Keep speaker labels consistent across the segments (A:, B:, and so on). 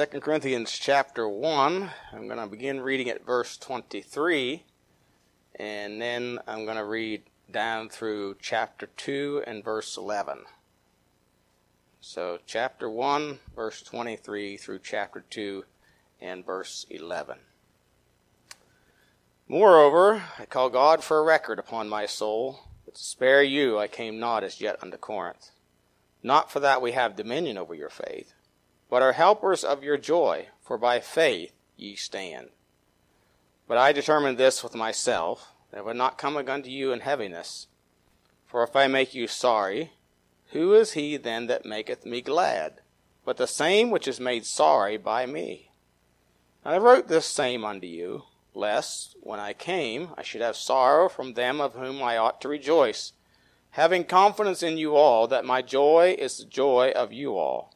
A: 2 Corinthians chapter 1. I'm going to begin reading at verse 23, and then I'm going to read down through chapter 2 and verse 11. So, chapter 1, verse 23 through chapter 2 and verse 11. Moreover, I call God for a record upon my soul, that to spare you I came not as yet unto Corinth. Not for that we have dominion over your faith but are helpers of your joy, for by faith ye stand. But I determined this with myself, that I would not come unto you in heaviness. For if I make you sorry, who is he then that maketh me glad, but the same which is made sorry by me? And I wrote this same unto you, lest, when I came, I should have sorrow from them of whom I ought to rejoice, having confidence in you all that my joy is the joy of you all.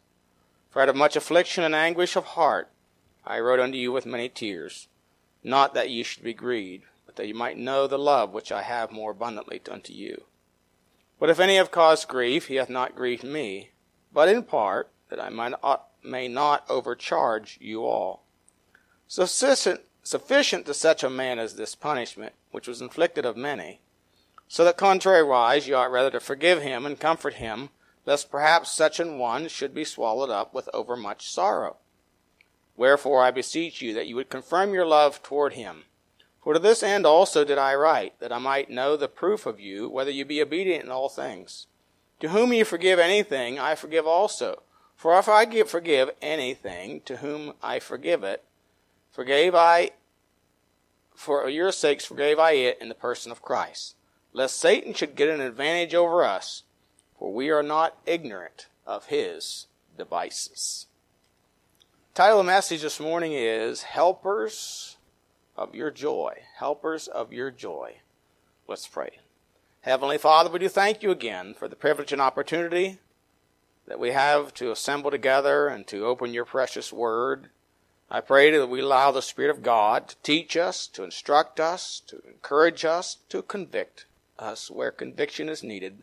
A: For out of much affliction and anguish of heart I wrote unto you with many tears, not that ye should be grieved, but that ye might know the love which I have more abundantly unto you. But if any have caused grief, he hath not grieved me, but in part, that I might, may not overcharge you all. Sufficient, sufficient to such a man as this punishment, which was inflicted of many, so that contrariwise ye ought rather to forgive him and comfort him, lest perhaps such an one should be swallowed up with overmuch sorrow. Wherefore I beseech you that you would confirm your love toward him. For to this end also did I write, that I might know the proof of you, whether you be obedient in all things. To whom you forgive anything, I forgive also. For if I give, forgive anything, to whom I forgive it, forgave I, for your sakes forgave I it in the person of Christ, lest Satan should get an advantage over us for we are not ignorant of his devices. Title of the message this morning is Helpers of Your Joy. Helpers of Your Joy. Let's pray. Heavenly Father, we do thank you again for the privilege and opportunity that we have to assemble together and to open your precious word. I pray that we allow the Spirit of God to teach us, to instruct us, to encourage us, to convict us where conviction is needed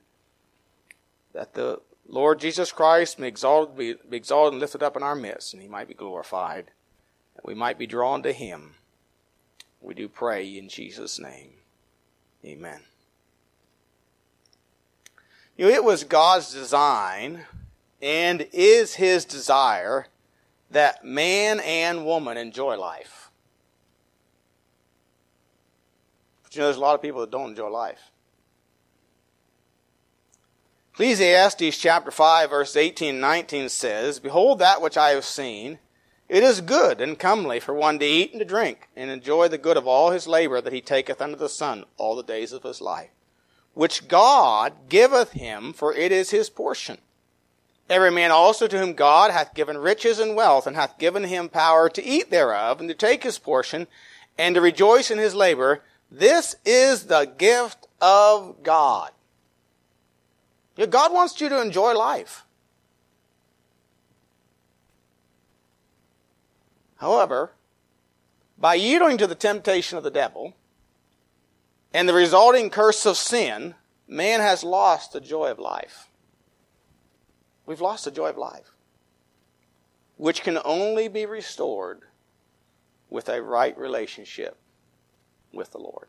A: that the Lord Jesus Christ may exalt, be, be exalted and lifted up in our midst, and he might be glorified, and we might be drawn to him. We do pray in Jesus' name. Amen. You know, it was God's design and is his desire that man and woman enjoy life. But you know, there's a lot of people that don't enjoy life. Ecclesiastes chapter 5 verse 18 and 19 says, Behold that which I have seen, it is good and comely for one to eat and to drink, and enjoy the good of all his labor that he taketh under the sun all the days of his life, which God giveth him, for it is his portion. Every man also to whom God hath given riches and wealth, and hath given him power to eat thereof, and to take his portion, and to rejoice in his labor, this is the gift of God. Know, God wants you to enjoy life. However, by yielding to the temptation of the devil and the resulting curse of sin, man has lost the joy of life. We've lost the joy of life, which can only be restored with a right relationship with the Lord.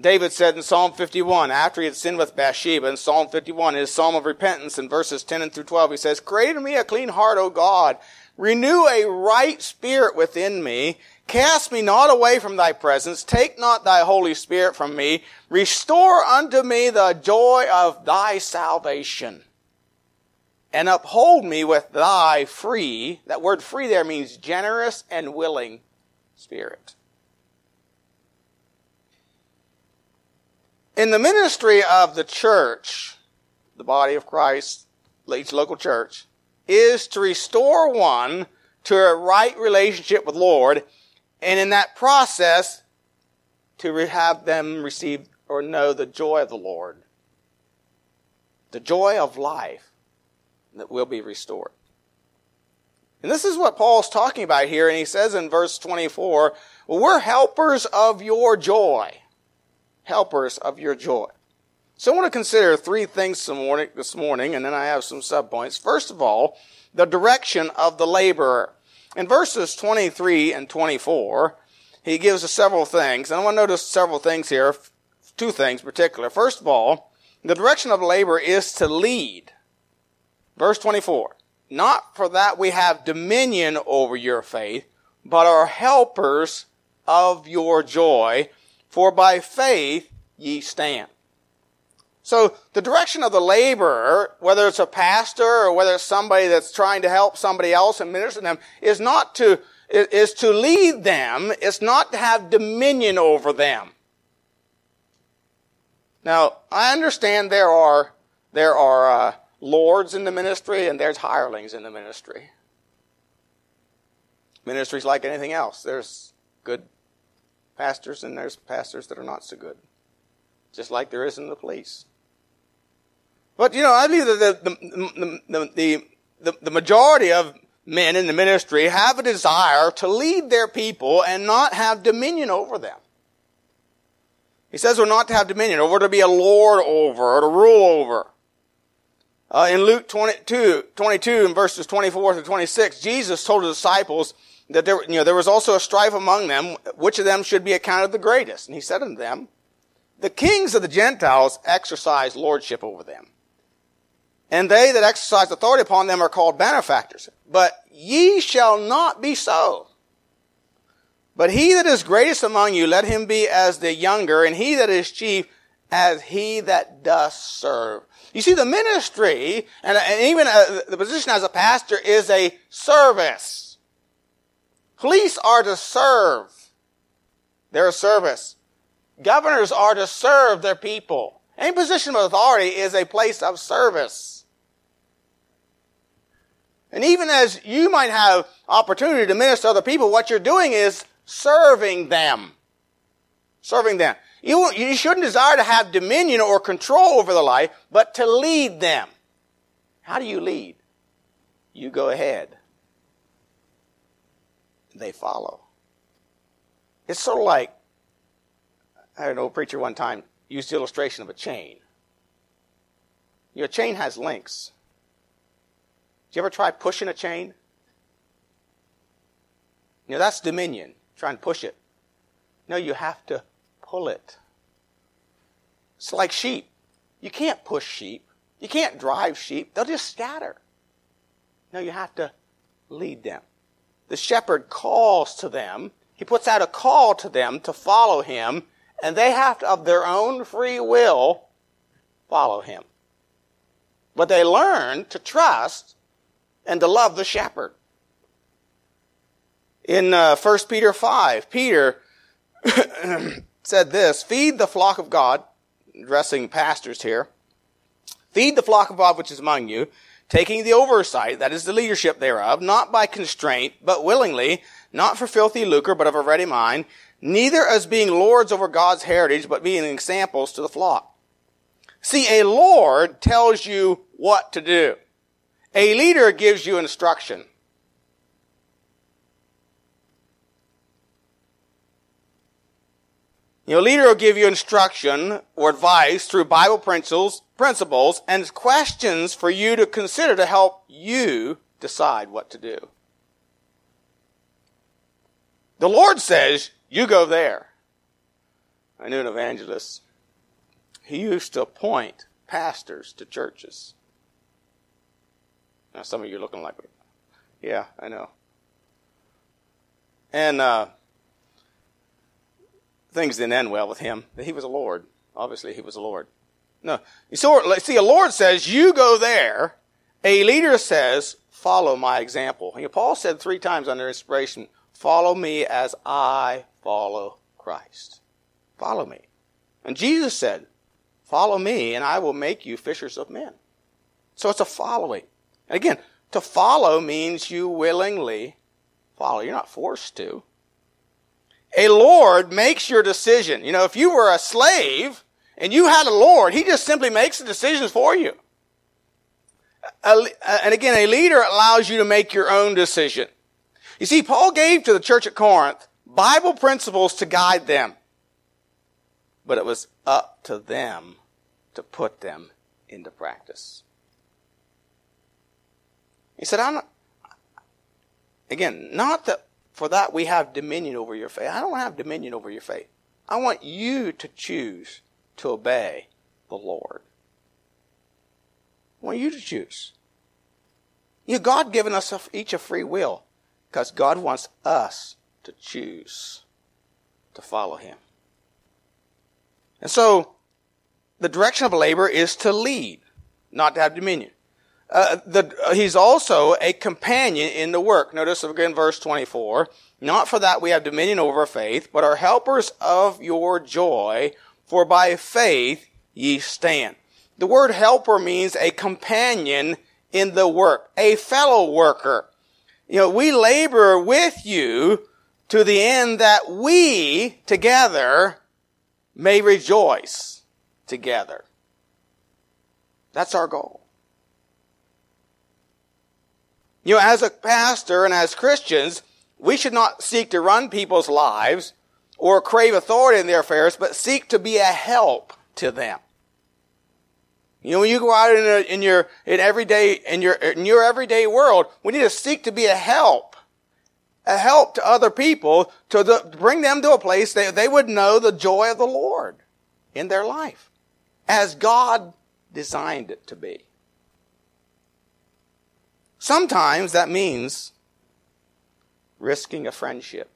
A: David said in Psalm 51, after he had sinned with Bathsheba, in Psalm 51, his psalm of repentance, in verses 10 and through 12, he says, Create in me a clean heart, O God. Renew a right spirit within me. Cast me not away from thy presence. Take not thy Holy Spirit from me. Restore unto me the joy of thy salvation. And uphold me with thy free, that word free there means generous and willing spirit. In the ministry of the church, the body of Christ, each local church, is to restore one to a right relationship with Lord, and in that process, to have them receive or know the joy of the Lord, the joy of life that will be restored. And this is what Paul's talking about here, and he says in verse 24, well, we're helpers of your joy helpers of your joy. So I want to consider three things this morning, and then I have some subpoints. First of all, the direction of the laborer. In verses 23 and 24, he gives us several things, and I want to notice several things here, two things in particular. First of all, the direction of labor is to lead. Verse 24. Not for that we have dominion over your faith, but are helpers of your joy, for by faith ye stand. So the direction of the laborer, whether it's a pastor or whether it's somebody that's trying to help somebody else and minister to them, is not to, is to lead them. It's not to have dominion over them. Now, I understand there are, there are, uh, lords in the ministry and there's hirelings in the ministry. Ministry's like anything else. There's good pastors and there's pastors that are not so good. Just like there is in the police. But you know, I believe that the, the, the, the, the majority of men in the ministry have a desire to lead their people and not have dominion over them. He says we're not to have dominion, or we're to be a lord over, or to rule over. Uh, in Luke 22, 22 in verses 24 to 26, Jesus told his disciples that there, you know, there was also a strife among them, which of them should be accounted the greatest. And he said unto them, the kings of the Gentiles exercise lordship over them and they that exercise authority upon them are called benefactors. But ye shall not be so. But he that is greatest among you, let him be as the younger, and he that is chief as he that does serve. You see, the ministry, and, and even uh, the position as a pastor is a service. Police are to serve. They're a service. Governors are to serve their people. Any position of authority is a place of service. And even as you might have opportunity to minister to other people, what you're doing is serving them. Serving them. You, you shouldn't desire to have dominion or control over the life, but to lead them. How do you lead? You go ahead. They follow. It's sort of like, I don't know, a preacher one time used the illustration of a chain. Your chain has links. Did you ever try pushing a chain? You know, that's dominion. Try and push it. No, you have to pull it. It's like sheep. You can't push sheep. You can't drive sheep. They'll just scatter. No, you have to lead them. The shepherd calls to them. He puts out a call to them to follow him, and they have to, of their own free will, follow him. But they learn to trust and to love the shepherd. In uh, 1 Peter 5, Peter said this, feed the flock of God, addressing pastors here, feed the flock of God which is among you, taking the oversight, that is the leadership thereof, not by constraint, but willingly, not for filthy lucre, but of a ready mind, neither as being lords over God's heritage, but being examples to the flock. See, a Lord tells you what to do. A leader gives you instruction. Your leader will give you instruction or advice through Bible principles, principles and questions for you to consider to help you decide what to do. The Lord says, you go there. I knew an evangelist. He used to appoint pastors to churches. Now, some of you are looking like, yeah, I know. And uh, things didn't end well with him. He was a Lord. Obviously, he was a Lord. No. So, see, a Lord says, you go there. A leader says, follow my example. You know, Paul said three times under inspiration, follow me as I follow Christ. Follow me. And Jesus said, follow me and I will make you fishers of men. So it's a following. And again, to follow means you willingly follow. You're not forced to. A Lord makes your decision. You know, if you were a slave and you had a Lord, He just simply makes the decisions for you. And again, a leader allows you to make your own decision. You see, Paul gave to the church at Corinth Bible principles to guide them. But it was up to them to put them into practice. He said, I'm not, again, not that for that we have dominion over your faith. I don't have dominion over your faith. I want you to choose to obey the Lord. I want you to choose. You know, God given us each a free will because God wants us to choose to follow Him. And so, the direction of labor is to lead, not to have dominion. Uh, the, uh, he's also a companion in the work. Notice again verse 24. Not for that we have dominion over faith, but are helpers of your joy, for by faith ye stand. The word helper means a companion in the work, a fellow worker. You know, we labor with you to the end that we together may rejoice together. That's our goal. You know, as a pastor and as Christians, we should not seek to run people's lives or crave authority in their affairs, but seek to be a help to them. You know, when you go out in, a, in your in everyday in your in your everyday world, we need to seek to be a help, a help to other people to, the, to bring them to a place that they would know the joy of the Lord in their life, as God designed it to be. Sometimes that means risking a friendship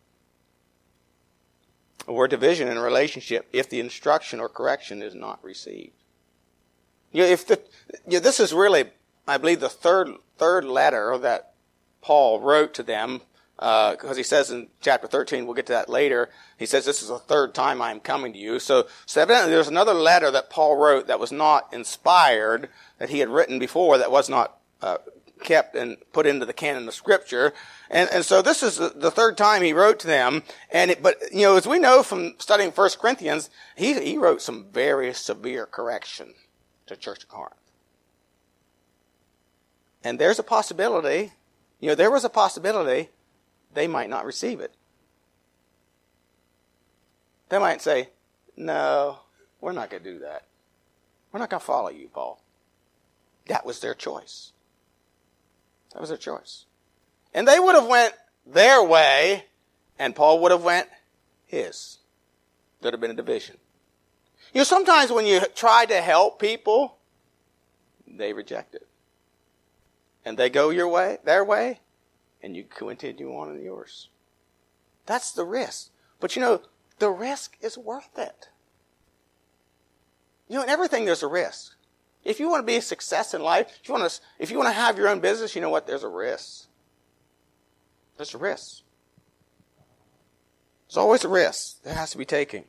A: or division in a relationship if the instruction or correction is not received. You know, if the, you know, this is really, I believe, the third third letter that Paul wrote to them, because uh, he says in chapter 13, we'll get to that later, he says, this is the third time I am coming to you. So, so evidently there's another letter that Paul wrote that was not inspired, that he had written before, that was not uh, kept and put into the canon of scripture. And, and so this is the third time he wrote to them. And it, but, you know, as we know from studying First Corinthians, he, he wrote some very severe correction to Church of Corinth. And there's a possibility, you know, there was a possibility they might not receive it. They might say, no, we're not going to do that. We're not going to follow you, Paul. That was their choice. That was their choice. And they would have went their way, and Paul would have went his. There'd have been a division. You know, sometimes when you try to help people, they reject it. And they go your way, their way, and you continue on in yours. That's the risk. But you know, the risk is worth it. You know, in everything there's a risk. If you want to be a success in life, if you want to, if you want to have your own business, you know what? There's a risk. There's a risk. There's always a risk that has to be taken.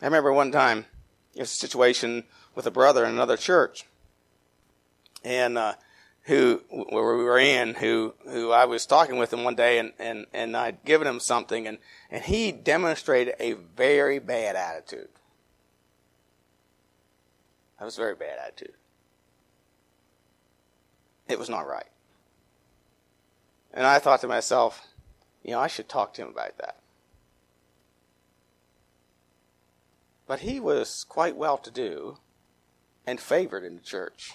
A: I remember one time, there was a situation with a brother in another church, and uh, who where we were in, who who I was talking with him one day, and and and I'd given him something, and and he demonstrated a very bad attitude. That was a very bad attitude. It was not right. And I thought to myself, you know, I should talk to him about that. But he was quite well to do and favored in the church.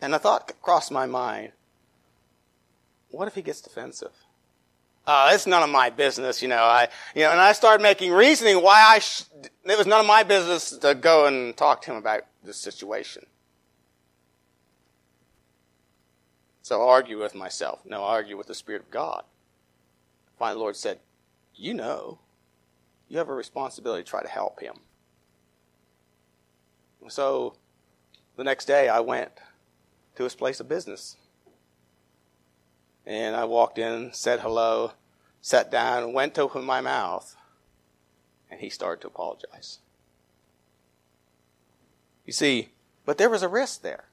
A: And a thought crossed my mind what if he gets defensive? Uh, it's none of my business, you know. I, you know, and I started making reasoning why I, sh- it was none of my business to go and talk to him about this situation. So argue with myself. No, argue with the Spirit of God. Finally, the Lord said, You know you have a responsibility to try to help him. So the next day I went to his place of business. And I walked in, said hello, sat down, went to open my mouth. And he started to apologize. You see, but there was a risk there.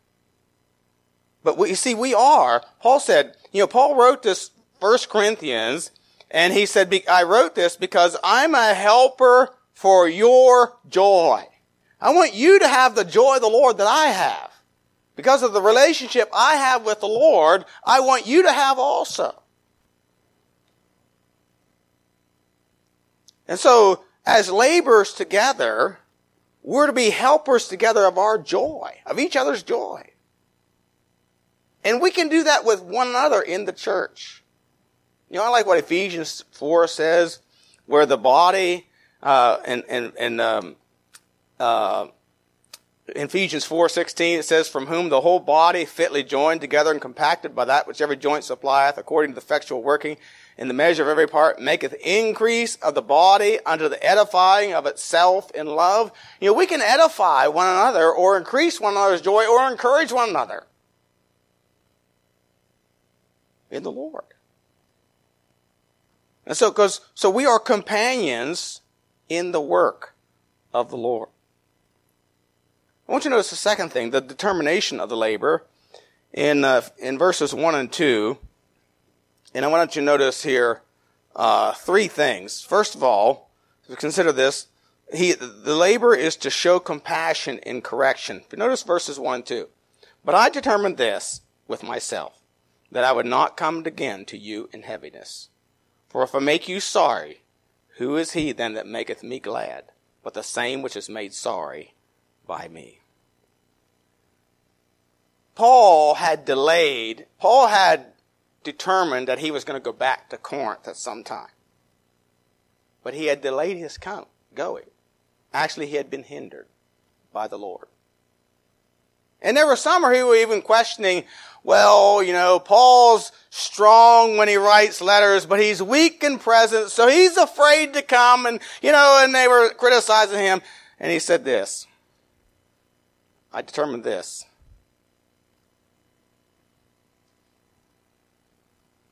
A: But you see, we are, Paul said, you know, Paul wrote this First Corinthians and he said, I wrote this because I'm a helper for your joy. I want you to have the joy of the Lord that I have. Because of the relationship I have with the Lord, I want you to have also. And so, as laborers together, We're to be helpers together of our joy, of each other's joy. And we can do that with one another in the church. You know, I like what Ephesians 4 says, where the body, uh, and, and, and, um, uh, in Ephesians 4:16 it says from whom the whole body fitly joined together and compacted by that which every joint supplieth according to the effectual working in the measure of every part maketh increase of the body unto the edifying of itself in love. You know, we can edify one another or increase one another's joy or encourage one another in the Lord. And so, because, so we are companions in the work of the Lord. I want you to notice the second thing, the determination of the labor in, uh, in verses 1 and 2. And I want you to notice here uh, three things. First of all, consider this. He, the labor is to show compassion in correction. But notice verses 1 and 2. But I determined this with myself, that I would not come again to you in heaviness. For if I make you sorry, who is he then that maketh me glad, but the same which is made sorry by me? Paul had delayed, Paul had determined that he was going to go back to Corinth at some time. But he had delayed his going. Actually, he had been hindered by the Lord. And there were some who were even questioning, well, you know, Paul's strong when he writes letters, but he's weak in presence, so he's afraid to come, and, you know, and they were criticizing him. And he said this, I determined this,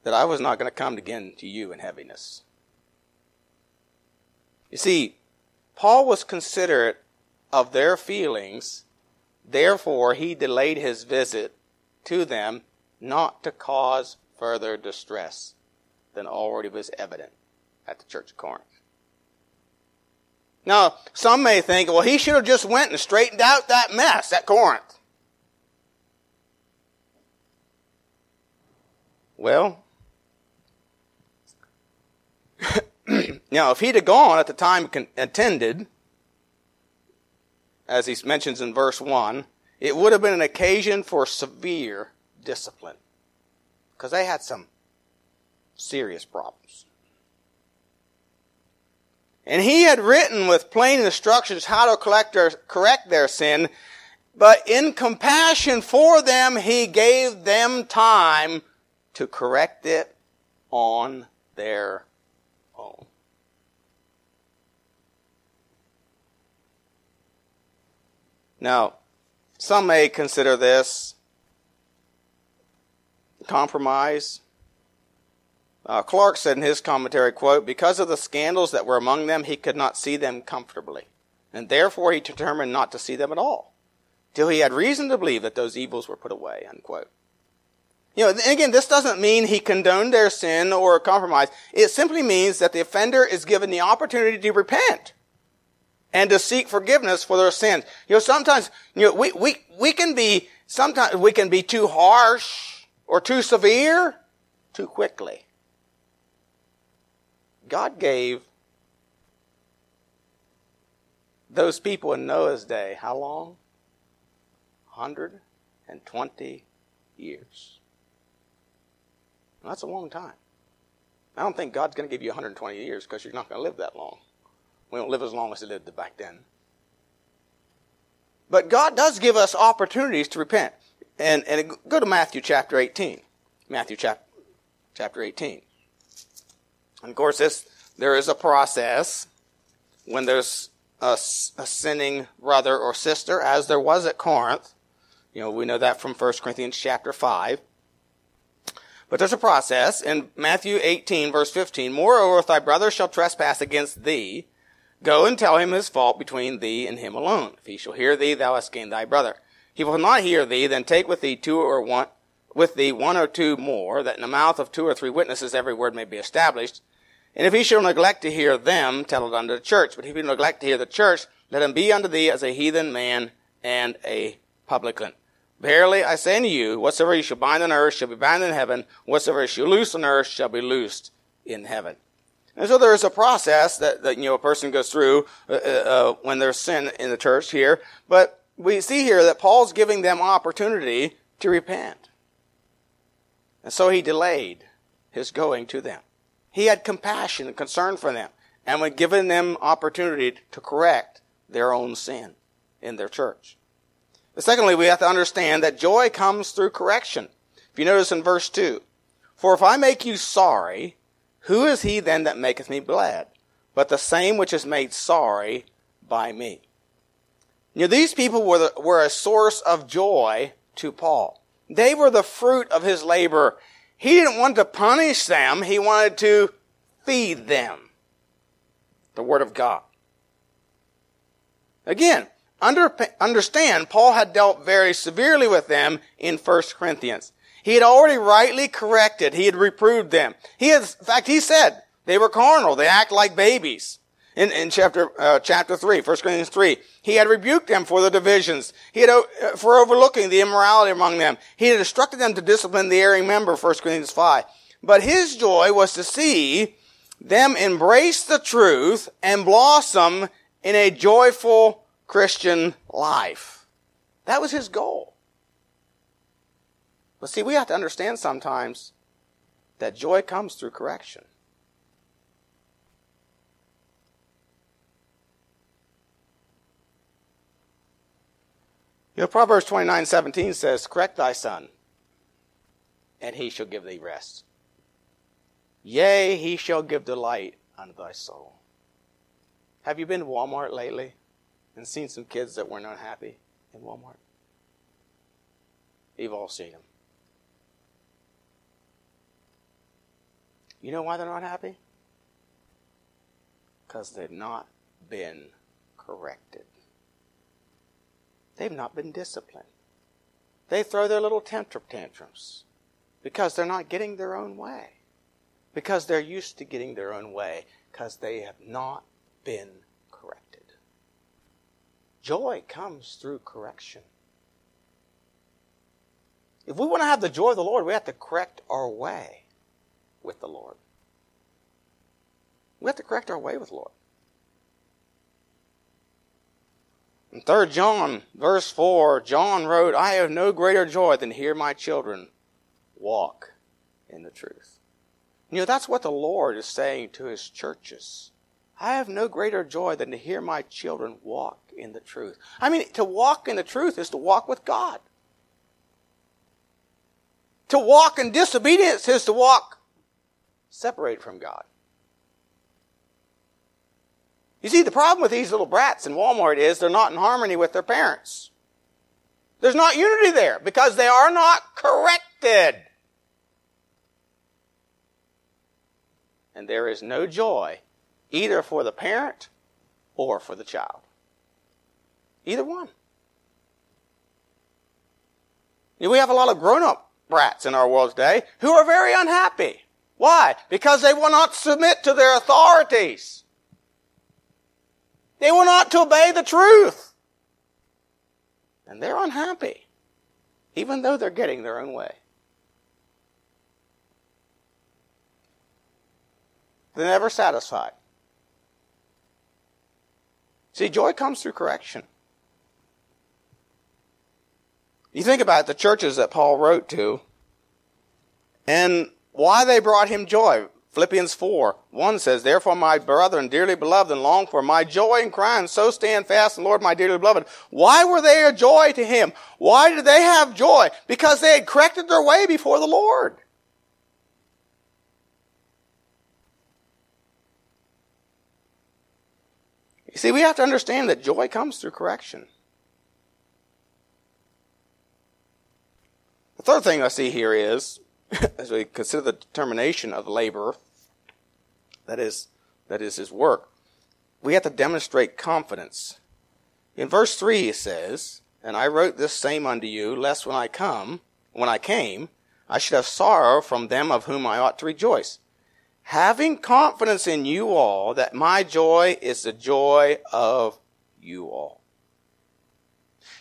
A: that I was not going to come again to you in heaviness. You see, Paul was considerate of their feelings, therefore he delayed his visit to them not to cause further distress than already was evident at the church of Corinth. Now, some may think, well, he should have just went and straightened out that mess at Corinth. Well, now, if he'd have gone at the time intended, as he mentions in verse 1, it would have been an occasion for severe discipline. Because they had some serious problems. And he had written with plain instructions how to correct their sin, but in compassion for them, he gave them time to correct it on their own. Now, some may consider this compromise. Uh, Clarke said in his commentary, quote, because of the scandals that were among them, he could not see them comfortably. And therefore he determined not to see them at all, till he had reason to believe that those evils were put away, unquote. You know, again, this doesn't mean he condoned their sin or compromise. It simply means that the offender is given the opportunity to repent and to seek forgiveness for their sins. You know, sometimes, you know, we, we, we can be, sometimes we can be too harsh or too severe too quickly. God gave those people in Noah's day, how long? 120 years. that's a long time. I don't think God's going to give you 120 years because you're not going to live that long. We don't live as long as they lived back then. But God does give us opportunities to repent. And, and go to Matthew chapter 18. Matthew chap, chapter 18. And of course, this, there is a process when there's a, a sinning brother or sister, as there was at Corinth. You know, we know that from 1 Corinthians chapter 5. But there's a process. In Matthew 18, verse 15, Moreover, if thy brother shall trespass against thee, Go and tell him his fault between thee and him alone. If he shall hear thee, thou hast gained thy brother. He will not hear thee, then take with thee two or one, with the one or two more, that in the mouth of two or three witnesses every word may be established. And if he shall neglect to hear them, tell it unto the church. But if he neglect to hear the church, let him be unto thee as a heathen man and a publican. Verily I say unto you, whatsoever you shall bind on earth shall be bound in heaven, whatsoever you shall loose on earth shall be loosed in heaven. And so there is a process that, that you know a person goes through uh, uh, uh, when there's sin in the church here. But we see here that Paul's giving them opportunity to repent. And so he delayed his going to them. He had compassion and concern for them and had given them opportunity to correct their own sin in their church. But secondly, we have to understand that joy comes through correction. If you notice in verse 2, For if I make you sorry, who is he then that maketh me glad? But the same which is made sorry by me. Know, these people were, the, were a source of joy to Paul. They were the fruit of his labor. He didn't want to punish them. He wanted to feed them. The Word of God. Again, under, understand, Paul had dealt very severely with them in 1 Corinthians. He had already rightly corrected. He had reproved them. He had, in fact, he said they were carnal. They act like babies. In, in chapter, uh, chapter 3, 1 Corinthians 3, he had rebuked them for the divisions. He had, uh, for overlooking the immorality among them. He had instructed them to discipline the erring member, 1 Corinthians 5. But his joy was to see them embrace the truth and blossom in a joyful Christian life. That was his goal. But see, we have to understand sometimes that joy comes through correction. You know, Proverbs 29 17 says, Correct thy son, and he shall give thee rest. Yea, he shall give delight unto thy soul. Have you been to Walmart lately and seen some kids that were not happy in Walmart? You've all seen them. You know why they're not happy? Because they've not been corrected. They've not been disciplined. They throw their little tantrum tantrums because they're not getting their own way. Because they're used to getting their own way because they have not been corrected. Joy comes through correction. If we want to have the joy of the Lord, we have to correct our way with the Lord. We have to correct our way with the Lord. In 3 John, verse 4, John wrote, I have no greater joy than to hear my children walk in the truth. You know, that's what the Lord is saying to his churches. I have no greater joy than to hear my children walk in the truth. I mean, to walk in the truth is to walk with God. To walk in disobedience is to walk separated from God. You see, the problem with these little brats in Walmart is they're not in harmony with their parents. There's not unity there because they are not corrected. And there is no joy either for the parent or for the child. Either one. We have a lot of grown up brats in our world today who are very unhappy. Why? Because they will not submit to their authorities. They will not to obey the truth. And they're unhappy, even though they're getting their own way. They're never satisfied. See, joy comes through correction. You think about it, the churches that Paul wrote to, and why they brought him joy. Philippians 4, 1 says, Therefore, my brethren, dearly beloved and long for, my joy and crying, so stand fast in Lord, my dearly beloved. Why were they a joy to him? Why did they have joy? Because they had corrected their way before the Lord. You see, we have to understand that joy comes through correction. The third thing I see here is as we consider the determination of the laborer, that is, that is his work, we have to demonstrate confidence. In verse 3 it says, And I wrote this same unto you, lest when I come, when I came, I should have sorrow from them of whom I ought to rejoice. Having confidence in you all that my joy is the joy of you all.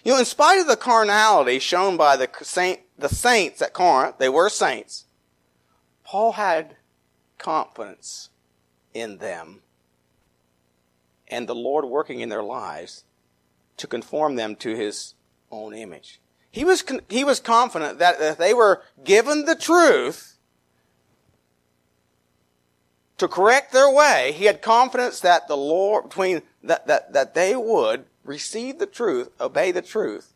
A: You know, in spite of the carnality shown by the saint, the saints at Corinth, they were saints, Paul had confidence in them and the Lord working in their lives to conform them to his own image. He was, he was confident that if they were given the truth to correct their way, he had confidence that the Lord, between, that, that, that they would receive the truth, obey the truth,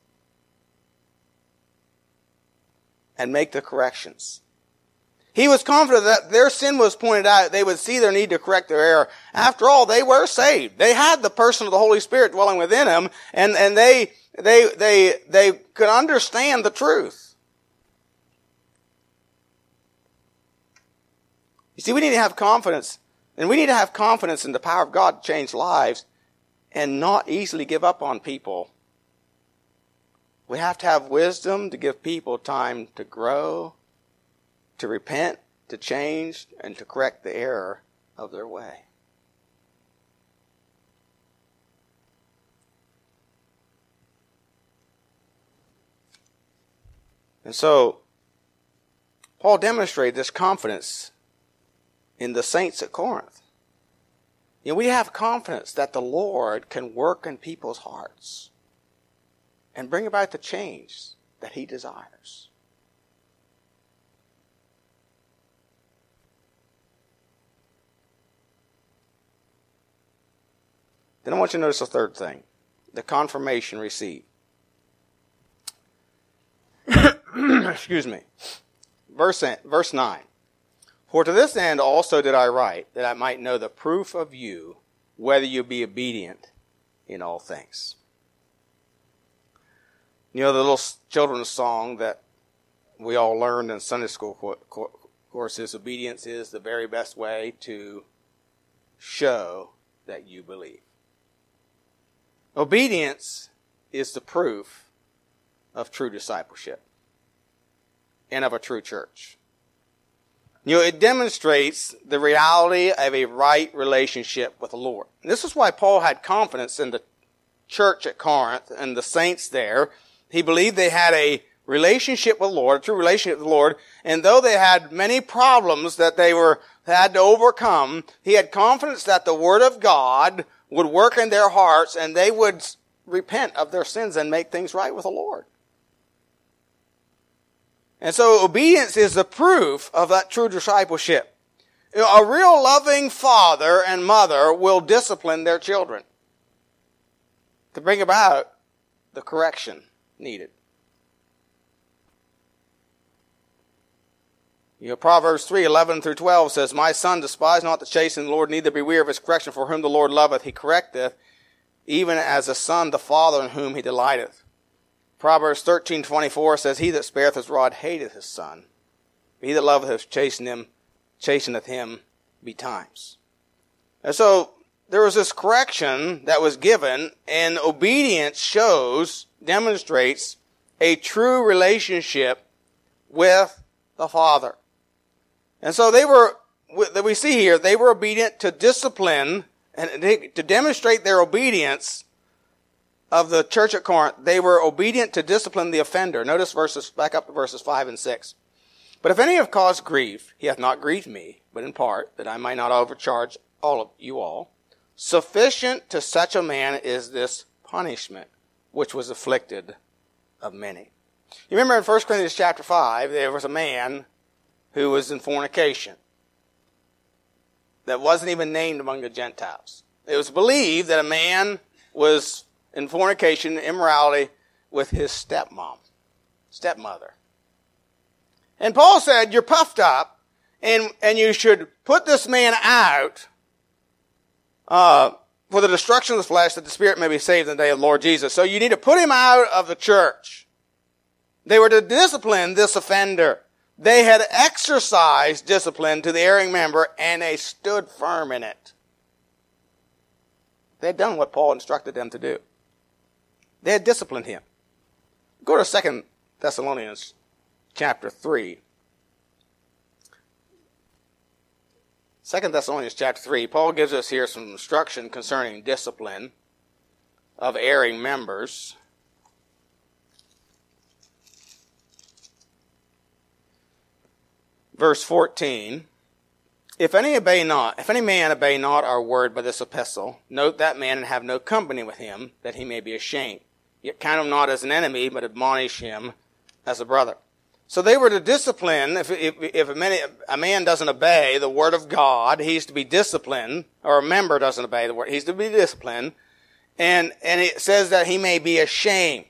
A: and make the corrections. He was confident that their sin was pointed out. They would see their need to correct their error. After all, they were saved. They had the person of the Holy Spirit dwelling within them, and, and they, they, they, they could understand the truth. You see, we need to have confidence, and we need to have confidence in the power of God to change lives and not easily give up on people. We have to have wisdom to give people time to grow to repent, to change, and to correct the error of their way. And so, Paul demonstrated this confidence in the saints at Corinth. You know, we have confidence that the Lord can work in people's hearts and bring about the change that He desires. Then I want you to notice a third thing the confirmation received. Excuse me. Verse, verse 9. For to this end also did I write, that I might know the proof of you, whether you be obedient in all things. You know the little children's song that we all learned in Sunday school courses, obedience is the very best way to show that you believe. Obedience is the proof of true discipleship and of a true church. You know, it demonstrates the reality of a right relationship with the Lord. And this is why Paul had confidence in the church at Corinth and the saints there. He believed they had a relationship with the Lord, a true relationship with the Lord, and though they had many problems that they were had to overcome, he had confidence that the Word of God would work in their hearts and they would repent of their sins and make things right with the Lord. And so obedience is the proof of that true discipleship. A real loving father and mother will discipline their children to bring about the correction needed. You know, Proverbs 3, 11 through 12 says, My son, despise not the chastening of the Lord, neither beware of his correction, for whom the Lord loveth, he correcteth, even as a son the father in whom he delighteth. Proverbs 13, 24 says, He that spareth his rod hateth his son. but He that loveth him chasteneth him, chasteneth him betimes. And so, there was this correction that was given, and obedience shows, demonstrates a true relationship with the Father. And so they were, that we see here, they were obedient to discipline and to demonstrate their obedience of the church at Corinth. They were obedient to discipline the offender. Notice verses, back up to verses 5 and 6. But if any have caused grief, he hath not grieved me, but in part, that I might not overcharge all of you all. Sufficient to such a man is this punishment, which was afflicted of many. You remember in 1 Corinthians chapter 5, there was a man who was in fornication that wasn't even named among the Gentiles. It was believed that a man was in fornication, immorality with his stepmom, stepmother. And Paul said, you're puffed up and, and you should put this man out, uh, for the destruction of the flesh that the spirit may be saved in the day of the Lord Jesus. So you need to put him out of the church. They were to discipline this offender. They had exercised discipline to the erring member and they stood firm in it. They had done what Paul instructed them to do. They had disciplined him. Go to 2 Thessalonians chapter 3. 2 Thessalonians chapter 3, Paul gives us here some instruction concerning discipline of erring members. verse 14, If any obey not, if any man obey not our word by this epistle, note that man and have no company with him, that he may be ashamed. Count him not as an enemy, but admonish him as a brother. So they were to discipline, if, if, if a, man, a man doesn't obey the word of God, he's to be disciplined, or a member doesn't obey the word, he's to be disciplined, and, and it says that he may be ashamed.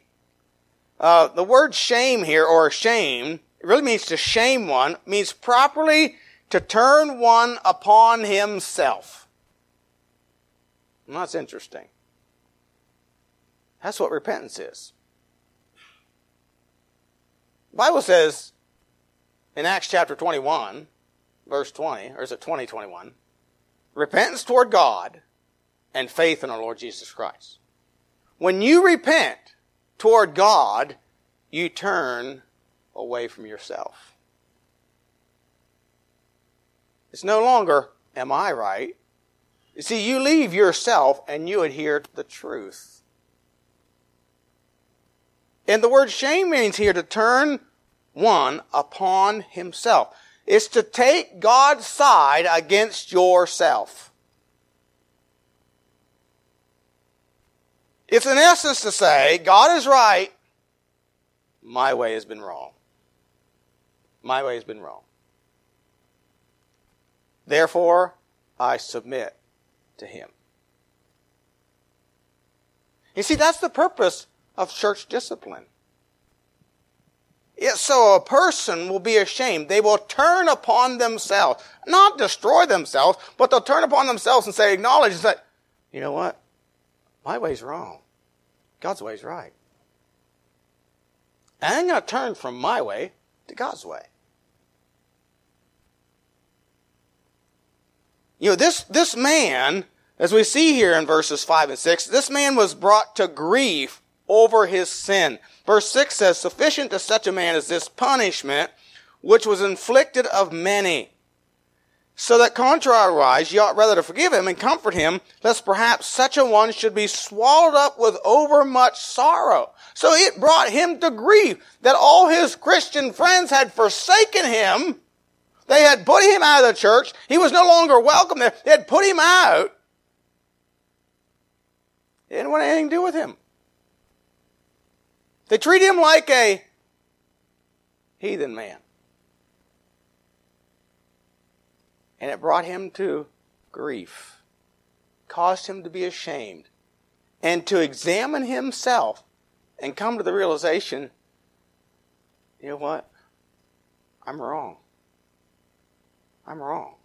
A: Uh, the word shame here, or ashamed, really means to shame one, means properly to turn one upon himself. And that's interesting. That's what repentance is. The Bible says in Acts chapter 21, verse 20, or is it 20, 21, repentance toward God and faith in our Lord Jesus Christ. When you repent toward God, you turn away from yourself. It's no longer, am I right? You see, you leave yourself and you adhere to the truth. And the word shame means here to turn one upon himself. It's to take God's side against yourself. It's in essence to say, God is right, my way has been wrong. My way has been wrong. Therefore, I submit to him. You see, that's the purpose of church discipline. It, so a person will be ashamed. They will turn upon themselves, not destroy themselves, but they'll turn upon themselves and say, acknowledge that, you know what? My way's wrong. God's way's right. And I'm going to turn from my way to God's way. You know, this, this man, as we see here in verses 5 and 6, this man was brought to grief over his sin. Verse 6 says, Sufficient to such a man as this punishment, which was inflicted of many. So that contrariwise, ye ought rather to forgive him and comfort him, lest perhaps such a one should be swallowed up with overmuch sorrow. So it brought him to grief that all his Christian friends had forsaken him they had put him out of the church. He was no longer welcome there. They had put him out. They didn't want anything to do with him. They treat him like a heathen man. And it brought him to grief, caused him to be ashamed, and to examine himself and come to the realization you know what? I'm wrong. I'm wrong.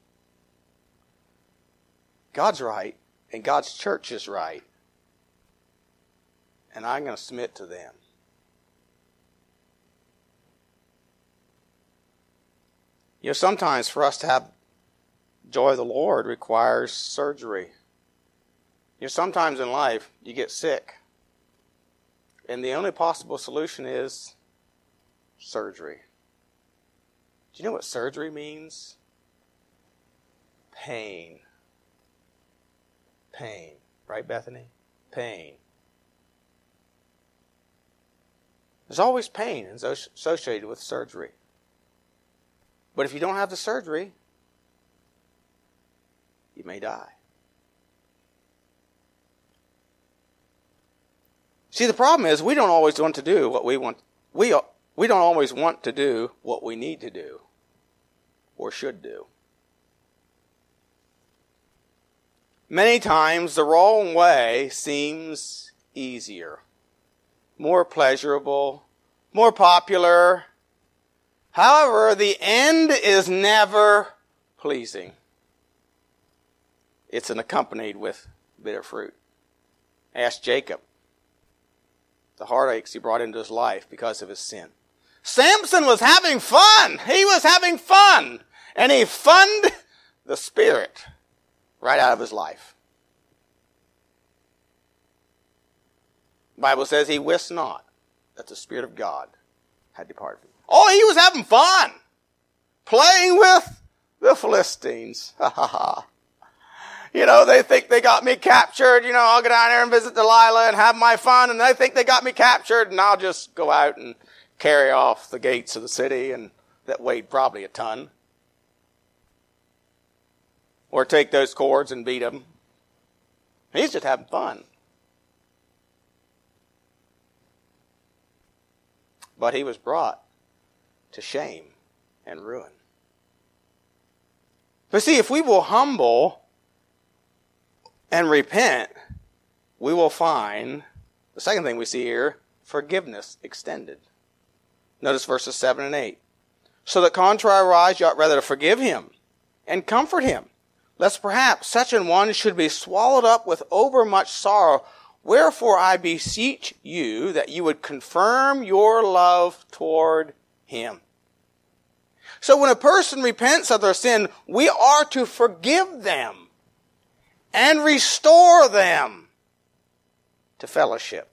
A: God's right, and God's church is right. And I'm going to submit to them. You know, sometimes for us to have joy of the Lord requires surgery. You know, sometimes in life you get sick. And the only possible solution is surgery. Do you know what surgery means? pain. Pain. Right, Bethany? Pain. There's always pain associated with surgery. But if you don't have the surgery, you may die. See, the problem is we don't always want to do what we want. We, we don't always want to do what we need to do or should do. Many times the wrong way seems easier, more pleasurable, more popular. However, the end is never pleasing. It's an accompanied with bitter fruit. Ask Jacob the heartaches he brought into his life because of his sin. Samson was having fun. He was having fun. And he funned the spirit right out of his life. The Bible says he wist not that the Spirit of God had departed from him. Oh, he was having fun. Playing with the Philistines. Ha ha ha. You know, they think they got me captured. You know, I'll go down there and visit Delilah and have my fun. And they think they got me captured and I'll just go out and carry off the gates of the city and that weighed probably a ton. or take those cords and beat them. He's just having fun. But he was brought to shame and ruin. But see, if we will humble and repent, we will find the second thing we see here forgiveness extended. Notice verses 7 and 8. So that contrariwise you ought rather to forgive him and comfort him, lest perhaps such an one should be swallowed up with overmuch sorrow. Wherefore I beseech you that you would confirm your love toward him. So when a person repents of their sin, we are to forgive them and restore them to fellowship.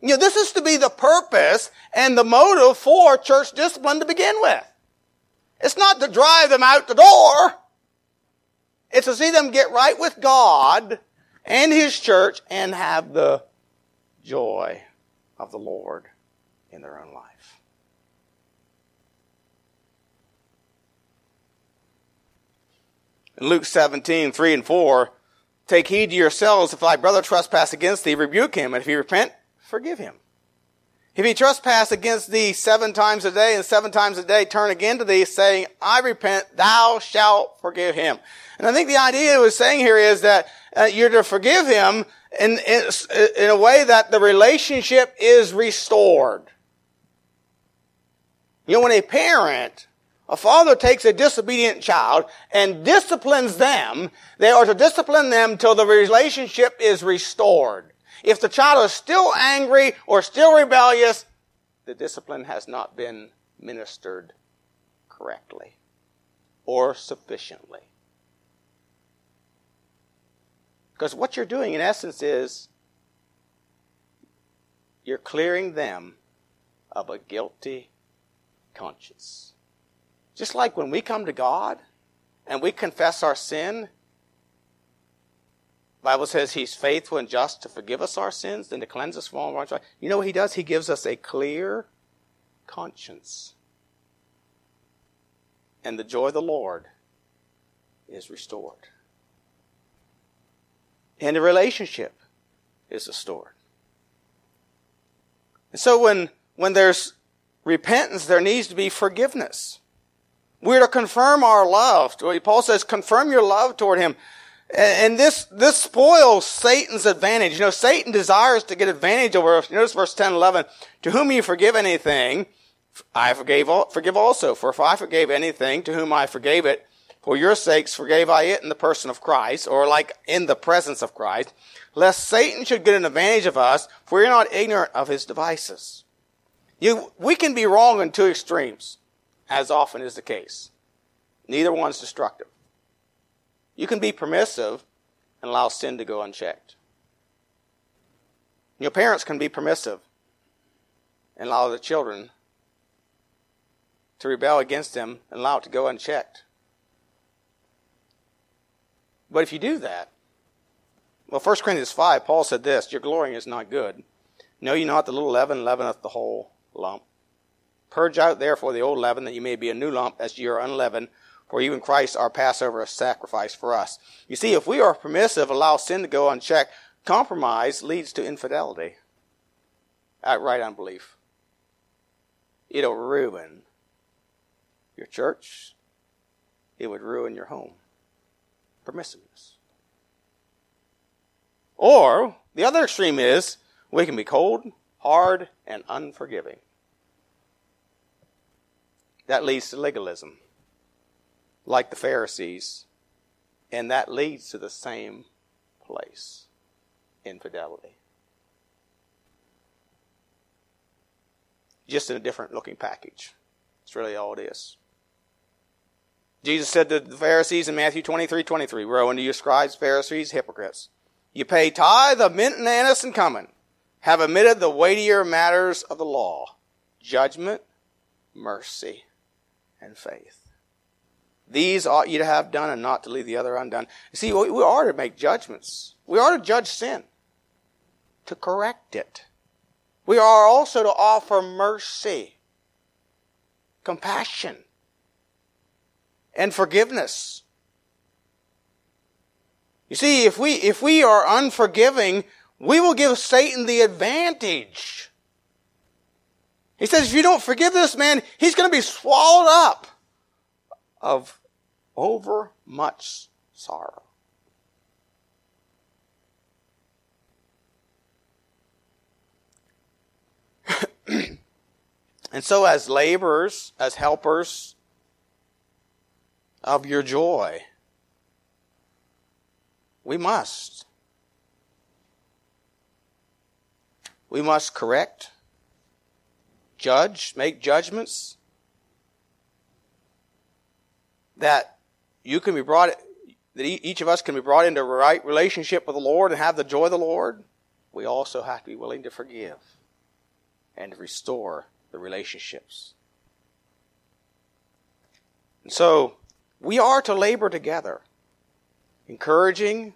A: You know, this is to be the purpose and the motive for church discipline to begin with. It's not to drive them out the door. It's to see them get right with God and His church and have the joy of the Lord in their own life. In Luke 17, 3 and 4, take heed to yourselves if thy brother trespass against thee, rebuke him, and if he repent, forgive him. If he trespass against thee seven times a day and seven times a day turn again to thee saying, I repent, thou shalt forgive him. And I think the idea was saying here is that uh, you're to forgive him in, in, in a way that the relationship is restored. You know, when a parent, a father takes a disobedient child and disciplines them, they are to discipline them till the relationship is restored. If the child is still angry or still rebellious, the discipline has not been ministered correctly or sufficiently. Because what you're doing, in essence, is you're clearing them of a guilty conscience. Just like when we come to God and we confess our sin, Bible says he's faithful and just to forgive us our sins and to cleanse us from all unrighteousness. You know what he does? He gives us a clear conscience. And the joy of the Lord is restored. And the relationship is restored. And so when, when there's repentance, there needs to be forgiveness. We're to confirm our love. Paul says, confirm your love toward him. And this, this spoils Satan's advantage. You know, Satan desires to get advantage over us. Notice verse 10, 11. To whom you forgive anything, I forgave, forgive also. For if I forgave anything, to whom I forgave it, for your sakes forgave I it in the person of Christ, or like in the presence of Christ, lest Satan should get an advantage of us, for we are not ignorant of his devices. You, we can be wrong in two extremes, as often is the case. Neither one's destructive. You can be permissive and allow sin to go unchecked. Your parents can be permissive and allow the children to rebel against them and allow it to go unchecked. But if you do that, well, 1 Corinthians 5, Paul said this Your glorying is not good. Know ye not the little leaven leaveneth the whole lump? Purge out therefore the old leaven, that ye may be a new lump, as ye are unleavened. For even Christ, our Passover, sacrifice for us. You see, if we are permissive, allow sin to go unchecked, compromise leads to infidelity, outright unbelief. It'll ruin your church. It would ruin your home. Permissiveness. Or the other extreme is we can be cold, hard, and unforgiving. That leads to legalism like the Pharisees, and that leads to the same place infidelity. Just in a different looking package. It's really all it is. Jesus said to the Pharisees in Matthew 23 23, Woe unto you, scribes, Pharisees, hypocrites! You pay tithe of mint and anise and cumin, have omitted the weightier matters of the law judgment, mercy, and faith. These ought you to have done and not to leave the other undone. You see, we are to make judgments. We are to judge sin, to correct it. We are also to offer mercy, compassion, and forgiveness You see, if we, if we are unforgiving, we will give Satan the advantage. He says, if you don't forgive this man, he's going to be swallowed up of over much sorrow. and so, as laborers, as helpers of your joy, we must. We must correct, judge, make judgments that you can be brought, that each of us can be brought into a right relationship with the Lord and have the joy of the Lord. We also have to be willing to forgive and to restore the relationships. And so, we are to labor together, encouraging,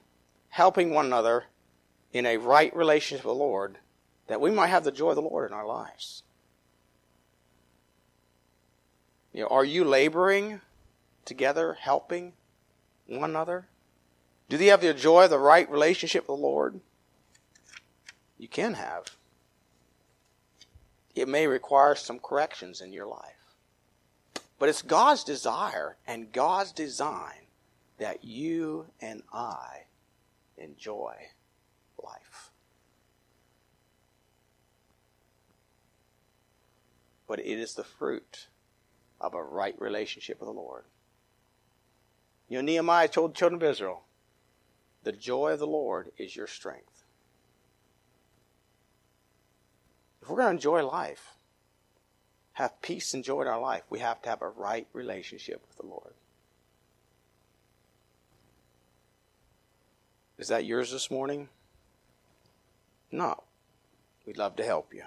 A: helping one another in a right relationship with the Lord, that we might have the joy of the Lord in our lives. You know, are you laboring together, helping one another? Do they have the joy of the right relationship with the Lord? You can have. It may require some corrections in your life. But it's God's desire and God's design that you and I enjoy life. But it is the fruit of a right relationship with the Lord. You know, Nehemiah told the children of Israel, the joy of the Lord is your strength. If we're going to enjoy life, have peace and joy in our life, we have to have a right relationship with the Lord. Is that yours this morning? No. We'd love to help you.